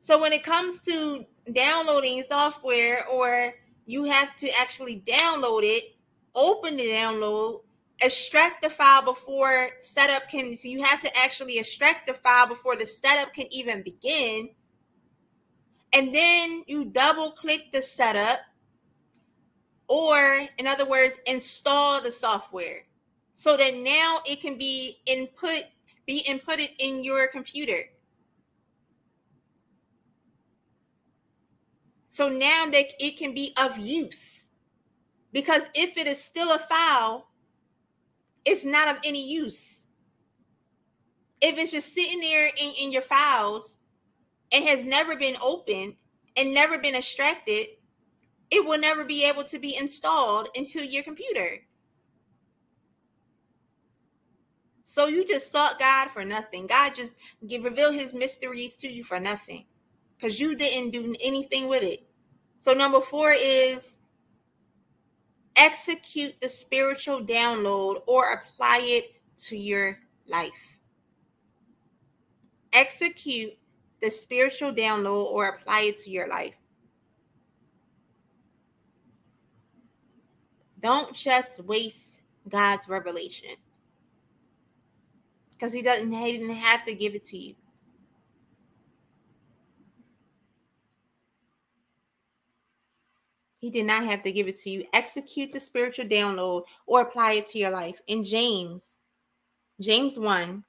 So when it comes to downloading software or you have to actually download it, open the download, extract the file before setup can so you have to actually extract the file before the setup can even begin. And then you double click the setup or in other words install the software so that now it can be input be inputted in your computer. So now that it can be of use because if it is still a file it's not of any use. If it's just sitting there in, in your files and has never been opened and never been extracted it will never be able to be installed into your computer. So you just sought God for nothing. God just give reveal his mysteries to you for nothing. Because you didn't do anything with it. So number four is execute the spiritual download or apply it to your life. Execute the spiritual download or apply it to your life. Don't just waste God's revelation. Because he doesn't he didn't have to give it to you. He did not have to give it to you. Execute the spiritual download or apply it to your life. In James, James 1,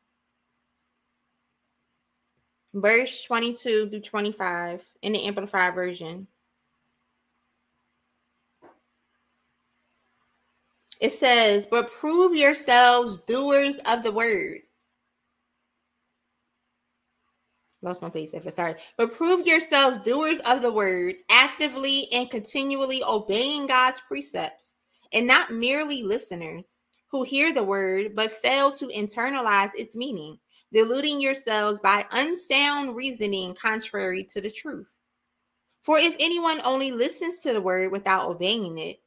verse 22 through 25 in the Amplified Version. It says, but prove yourselves doers of the word. Lost my face if sorry. But prove yourselves doers of the word, actively and continually obeying God's precepts, and not merely listeners who hear the word but fail to internalize its meaning. deluding yourselves by unsound reasoning contrary to the truth. For if anyone only listens to the word without obeying it,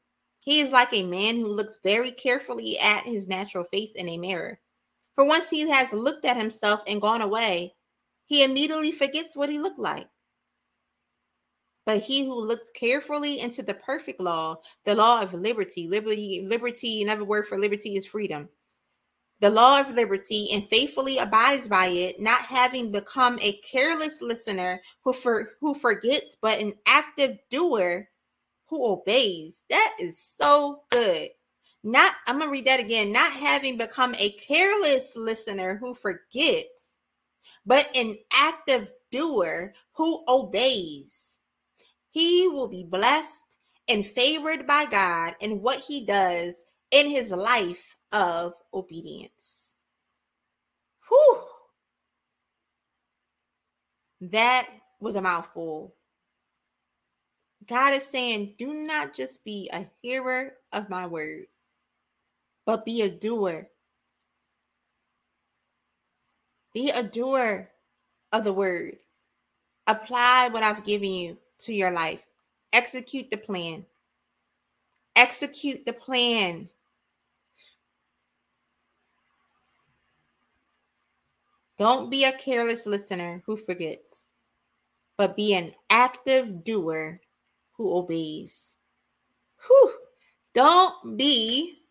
he is like a man who looks very carefully at his natural face in a mirror. For once he has looked at himself and gone away, he immediately forgets what he looked like. But he who looks carefully into the perfect law, the law of liberty, liberty, liberty, another word for liberty is freedom. The law of liberty and faithfully abides by it, not having become a careless listener who for, who forgets, but an active doer who obeys. That is so good. Not, I'm going to read that again. Not having become a careless listener who forgets, but an active doer who obeys. He will be blessed and favored by God in what he does in his life of obedience. Whew. That was a mouthful. God is saying, do not just be a hearer of my word, but be a doer. Be a doer of the word. Apply what I've given you to your life. Execute the plan. Execute the plan. Don't be a careless listener who forgets, but be an active doer who obeys. Whew. Don't be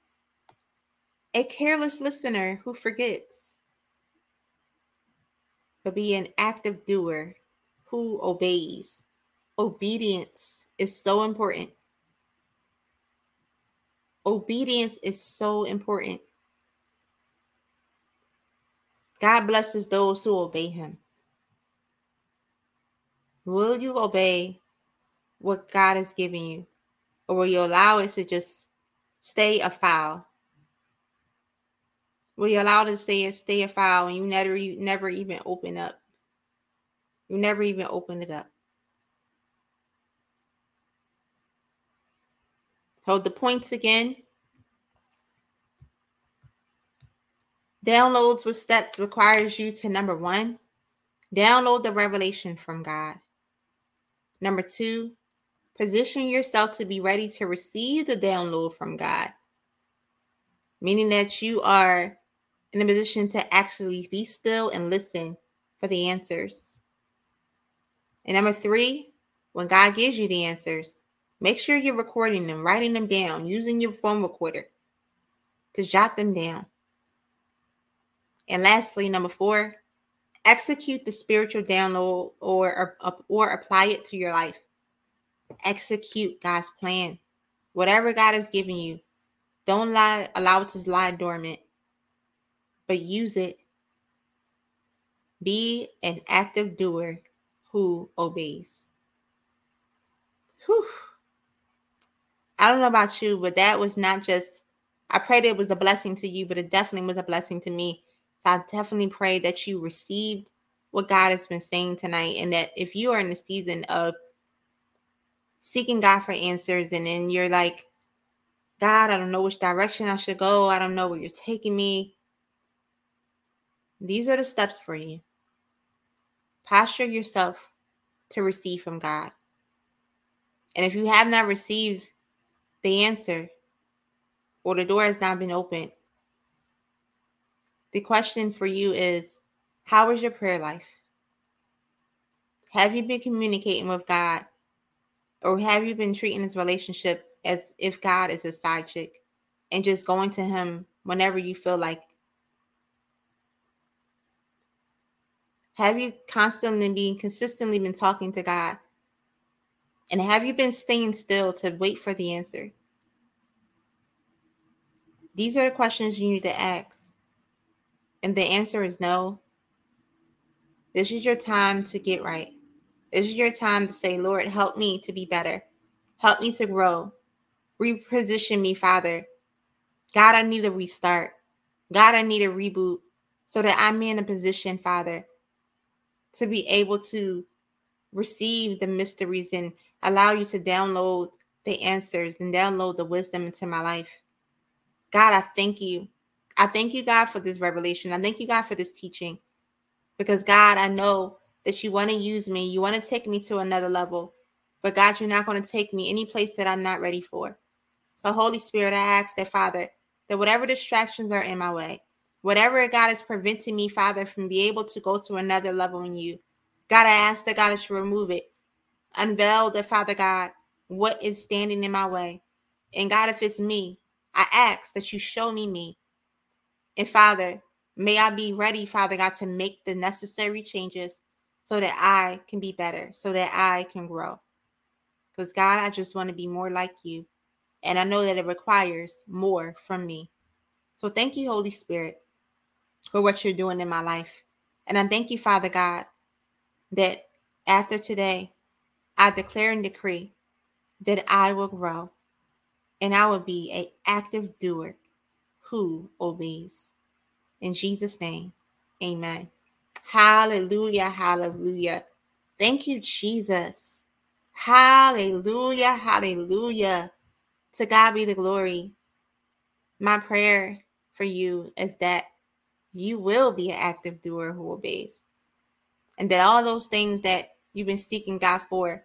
a careless listener who forgets, but be an active doer who obeys. Obedience is so important. Obedience is so important. God blesses those who obey him. Will you obey what God is giving you? Or will you allow it to just stay a file? Will you allow it to stay, stay a file and you never, you never even open up? You never even open it up. Hold the points again. Downloads with steps requires you to number one, download the revelation from God. Number two, Position yourself to be ready to receive the download from God, meaning that you are in a position to actually be still and listen for the answers. And number three, when God gives you the answers, make sure you're recording them, writing them down, using your phone recorder to jot them down. And lastly, number four, execute the spiritual download or, or, or apply it to your life execute God's plan. Whatever God has given you, don't lie, allow it to lie dormant, but use it. Be an active doer who obeys. Whew. I don't know about you, but that was not just, I prayed it was a blessing to you, but it definitely was a blessing to me. So I definitely pray that you received what God has been saying tonight, and that if you are in the season of seeking God for answers, and then you're like, God, I don't know which direction I should go. I don't know where you're taking me. These are the steps for you. Posture yourself to receive from God. And if you have not received the answer or the door has not been opened, the question for you is how is your prayer life? Have you been communicating with God or have you been treating this relationship as if God is a side chick and just going to him whenever you feel like? Have you constantly been consistently been talking to God? And have you been staying still to wait for the answer? These are the questions you need to ask. And the answer is no. This is your time to get right. This is your time to say, Lord, help me to be better. Help me to grow. Reposition me, Father. God, I need a restart. God, I need a reboot so that I'm in a position, Father, to be able to receive the mysteries and allow you to download the answers and download the wisdom into my life. God, I thank you. I thank you, God, for this revelation. I thank you, God, for this teaching. Because God, I know that you want to use me. You want to take me to another level. But God, you're not going to take me any place that I'm not ready for. So, Holy Spirit, I ask that, Father, that whatever distractions are in my way, whatever God is preventing me, Father, from being able to go to another level in you, God, I ask that God is to remove it. Unveil that, Father God, what is standing in my way. And God, if it's me, I ask that you show me me. And Father, may I be ready, Father God, to make the necessary changes so that I can be better, so that I can grow. Because God, I just want to be more like you. And I know that it requires more from me. So thank you, Holy Spirit, for what you're doing in my life. And I thank you, Father God, that after today, I declare and decree that I will grow and I will be an active doer who obeys. In Jesus' name, amen. Hallelujah, hallelujah. Thank you, Jesus. Hallelujah, hallelujah. To God be the glory. My prayer for you is that you will be an active doer who obeys. And that all those things that you've been seeking God for,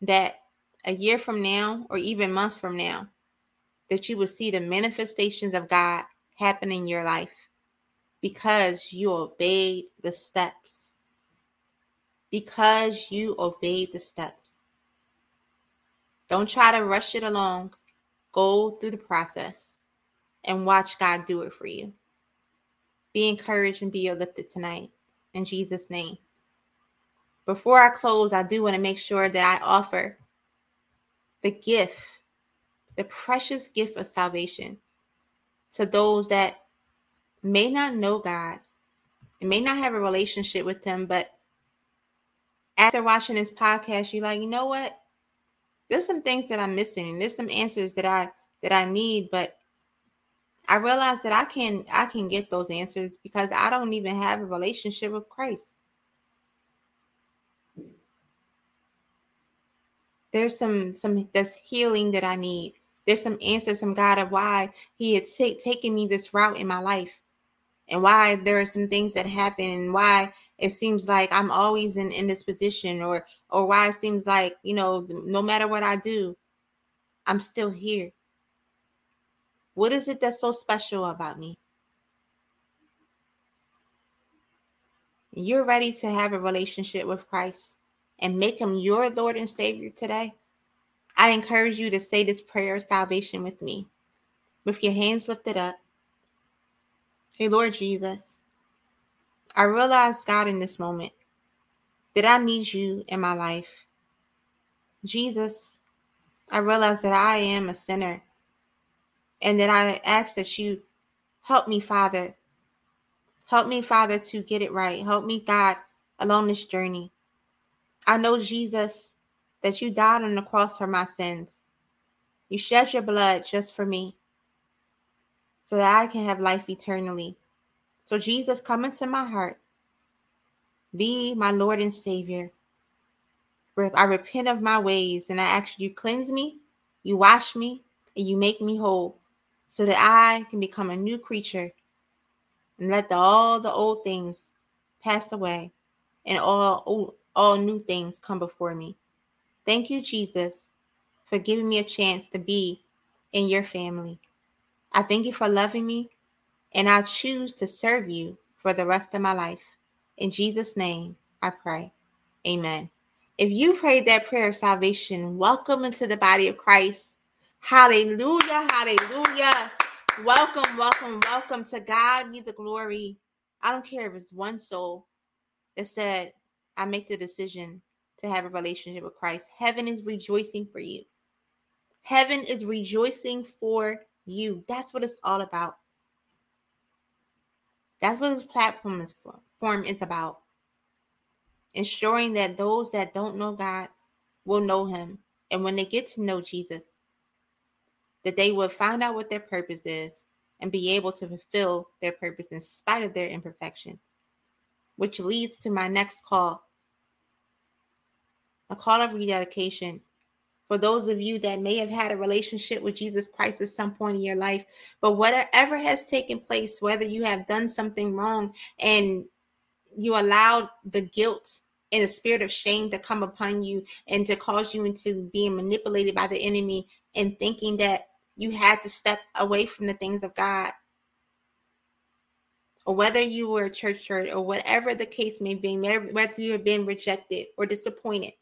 that a year from now or even months from now, that you will see the manifestations of God happen in your life because you obeyed the steps. Because you obeyed the steps. Don't try to rush it along. Go through the process and watch God do it for you. Be encouraged and be uplifted tonight in Jesus' name. Before I close, I do want to make sure that I offer the gift, the precious gift of salvation to those that may not know God and may not have a relationship with Him, but after watching this podcast, you're like, you know what? There's some things that I'm missing. There's some answers that I that I need, but I realize that I can I can get those answers because I don't even have a relationship with Christ. There's some some this healing that I need. There's some answers from God of why He had t- taken me this route in my life, and why there are some things that happen, and why it seems like I'm always in in this position, or or why it seems like you know no matter what I do, I'm still here. What is it that's so special about me? You're ready to have a relationship with Christ and make him your Lord and Savior today. I encourage you to say this prayer of salvation with me, with your hands lifted up. Hey, Lord Jesus, I realize, God, in this moment, that I need you in my life. Jesus, I realize that I am a sinner and that I ask that you help me, Father. Help me, Father, to get it right. Help me, God, along this journey. I know, Jesus, that you died on the cross for my sins. You shed your blood just for me so that I can have life eternally. So, Jesus, come into my heart. Be my Lord and Savior. I repent of my ways and I ask you cleanse me, you wash me, and you make me whole so that I can become a new creature and let the, all the old things pass away and all, all new things come before me. Thank you, Jesus, for giving me a chance to be in your family. I thank you for loving me, and I choose to serve you for the rest of my life. In Jesus' name, I pray. Amen. If you prayed that prayer of salvation, welcome into the body of Christ. Hallelujah. Hallelujah. Welcome, welcome, welcome to God be the glory. I don't care if it's one soul that said, I make the decision to have a relationship with Christ. Heaven is rejoicing for you. Heaven is rejoicing for you. That's what it's all about. That's what this platform is for, form is about. Ensuring that those that don't know God will know him. And when they get to know Jesus, that they will find out what their purpose is and be able to fulfill their purpose in spite of their imperfection. Which leads to my next call a call of rededication for those of you that may have had a relationship with Jesus Christ at some point in your life, but whatever has taken place, whether you have done something wrong and you allowed the guilt and the spirit of shame to come upon you and to cause you into being manipulated by the enemy and thinking that you had to step away from the things of God. Or whether you were a church hurt or whatever the case may be, whether you have been rejected or disappointed.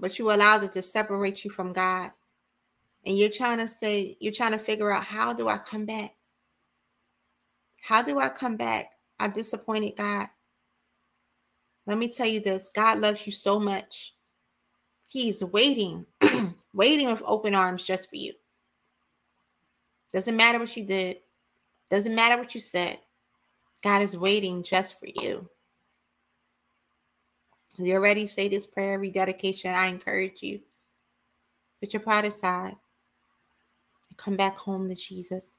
But you allowed it to separate you from God. And you're trying to say, you're trying to figure out how do I come back? How do I come back? I disappointed God. Let me tell you this God loves you so much. He's waiting, waiting with open arms just for you. Doesn't matter what you did, doesn't matter what you said. God is waiting just for you. You already say this prayer, rededication. I encourage you. Put your pride aside and come back home to Jesus.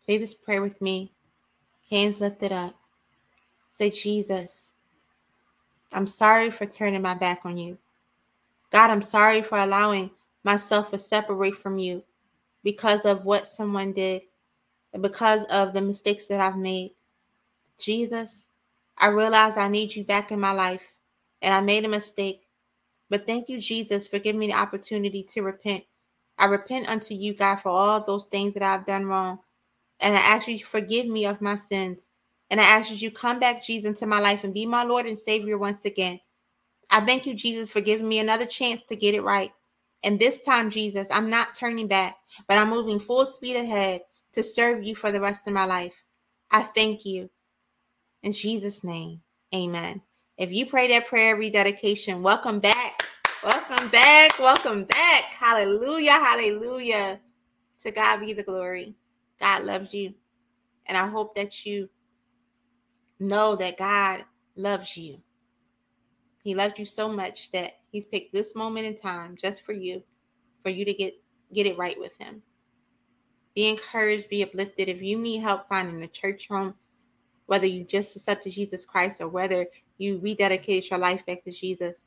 Say this prayer with me. Hands lifted up. Say, Jesus, I'm sorry for turning my back on you. God, I'm sorry for allowing myself to separate from you because of what someone did because of the mistakes that I've made. Jesus, I realize I need you back in my life and I made a mistake. But thank you, Jesus, for giving me the opportunity to repent. I repent unto you, God, for all those things that I've done wrong. And I ask you to forgive me of my sins. And I ask you to come back, Jesus, into my life and be my Lord and Savior once again. I thank you, Jesus, for giving me another chance to get it right. And this time, Jesus, I'm not turning back, but I'm moving full speed ahead to serve you for the rest of my life. I thank you. In Jesus' name, amen. If you pray that prayer rededication, welcome back. Welcome back. Welcome back. Hallelujah. Hallelujah. To God be the glory. God loves you. And I hope that you know that God loves you. He loves you so much that he's picked this moment in time just for you, for you to get get it right with him. Be encouraged, be uplifted. If you need help finding a church home, whether you just accepted Jesus Christ or whether you rededicated your life back to Jesus,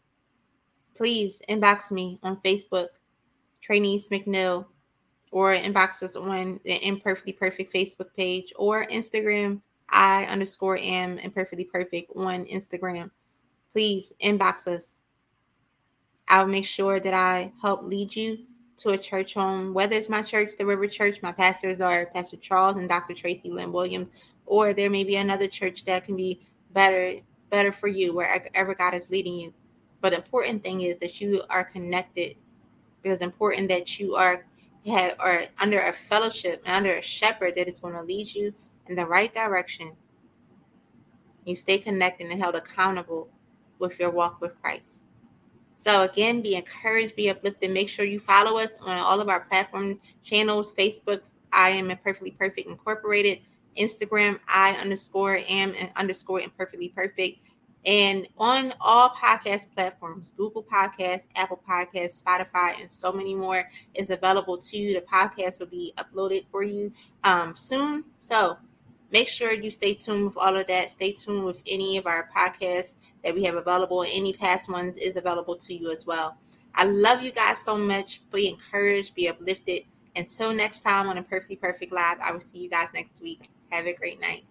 please inbox me on Facebook, Trainee McNeil, or inbox us on the Imperfectly Perfect Facebook page or Instagram, I underscore am imperfectly perfect on Instagram. Please inbox us. I'll make sure that I help lead you to a church home, whether it's my church, the River Church, my pastors are Pastor Charles and Dr. Tracy Lynn Williams, or there may be another church that can be better, better for you wherever God is leading you. But the important thing is that you are connected. It's important that you are have or under a fellowship and under a shepherd that is going to lead you in the right direction. You stay connected and held accountable with your walk with Christ. So again, be encouraged, be uplifted. Make sure you follow us on all of our platform channels, Facebook, I am imperfectly perfect incorporated, Instagram, I underscore am and underscore imperfectly perfect. And on all podcast platforms, Google Podcasts, Apple Podcasts, Spotify, and so many more is available to you. The podcast will be uploaded for you um, soon. So make sure you stay tuned with all of that. Stay tuned with any of our podcasts that we have available. Any past ones is available to you as well. I love you guys so much. Be encouraged, be uplifted. Until next time on Imperfectly Perfect Live, I will see you guys next week. Have a great night.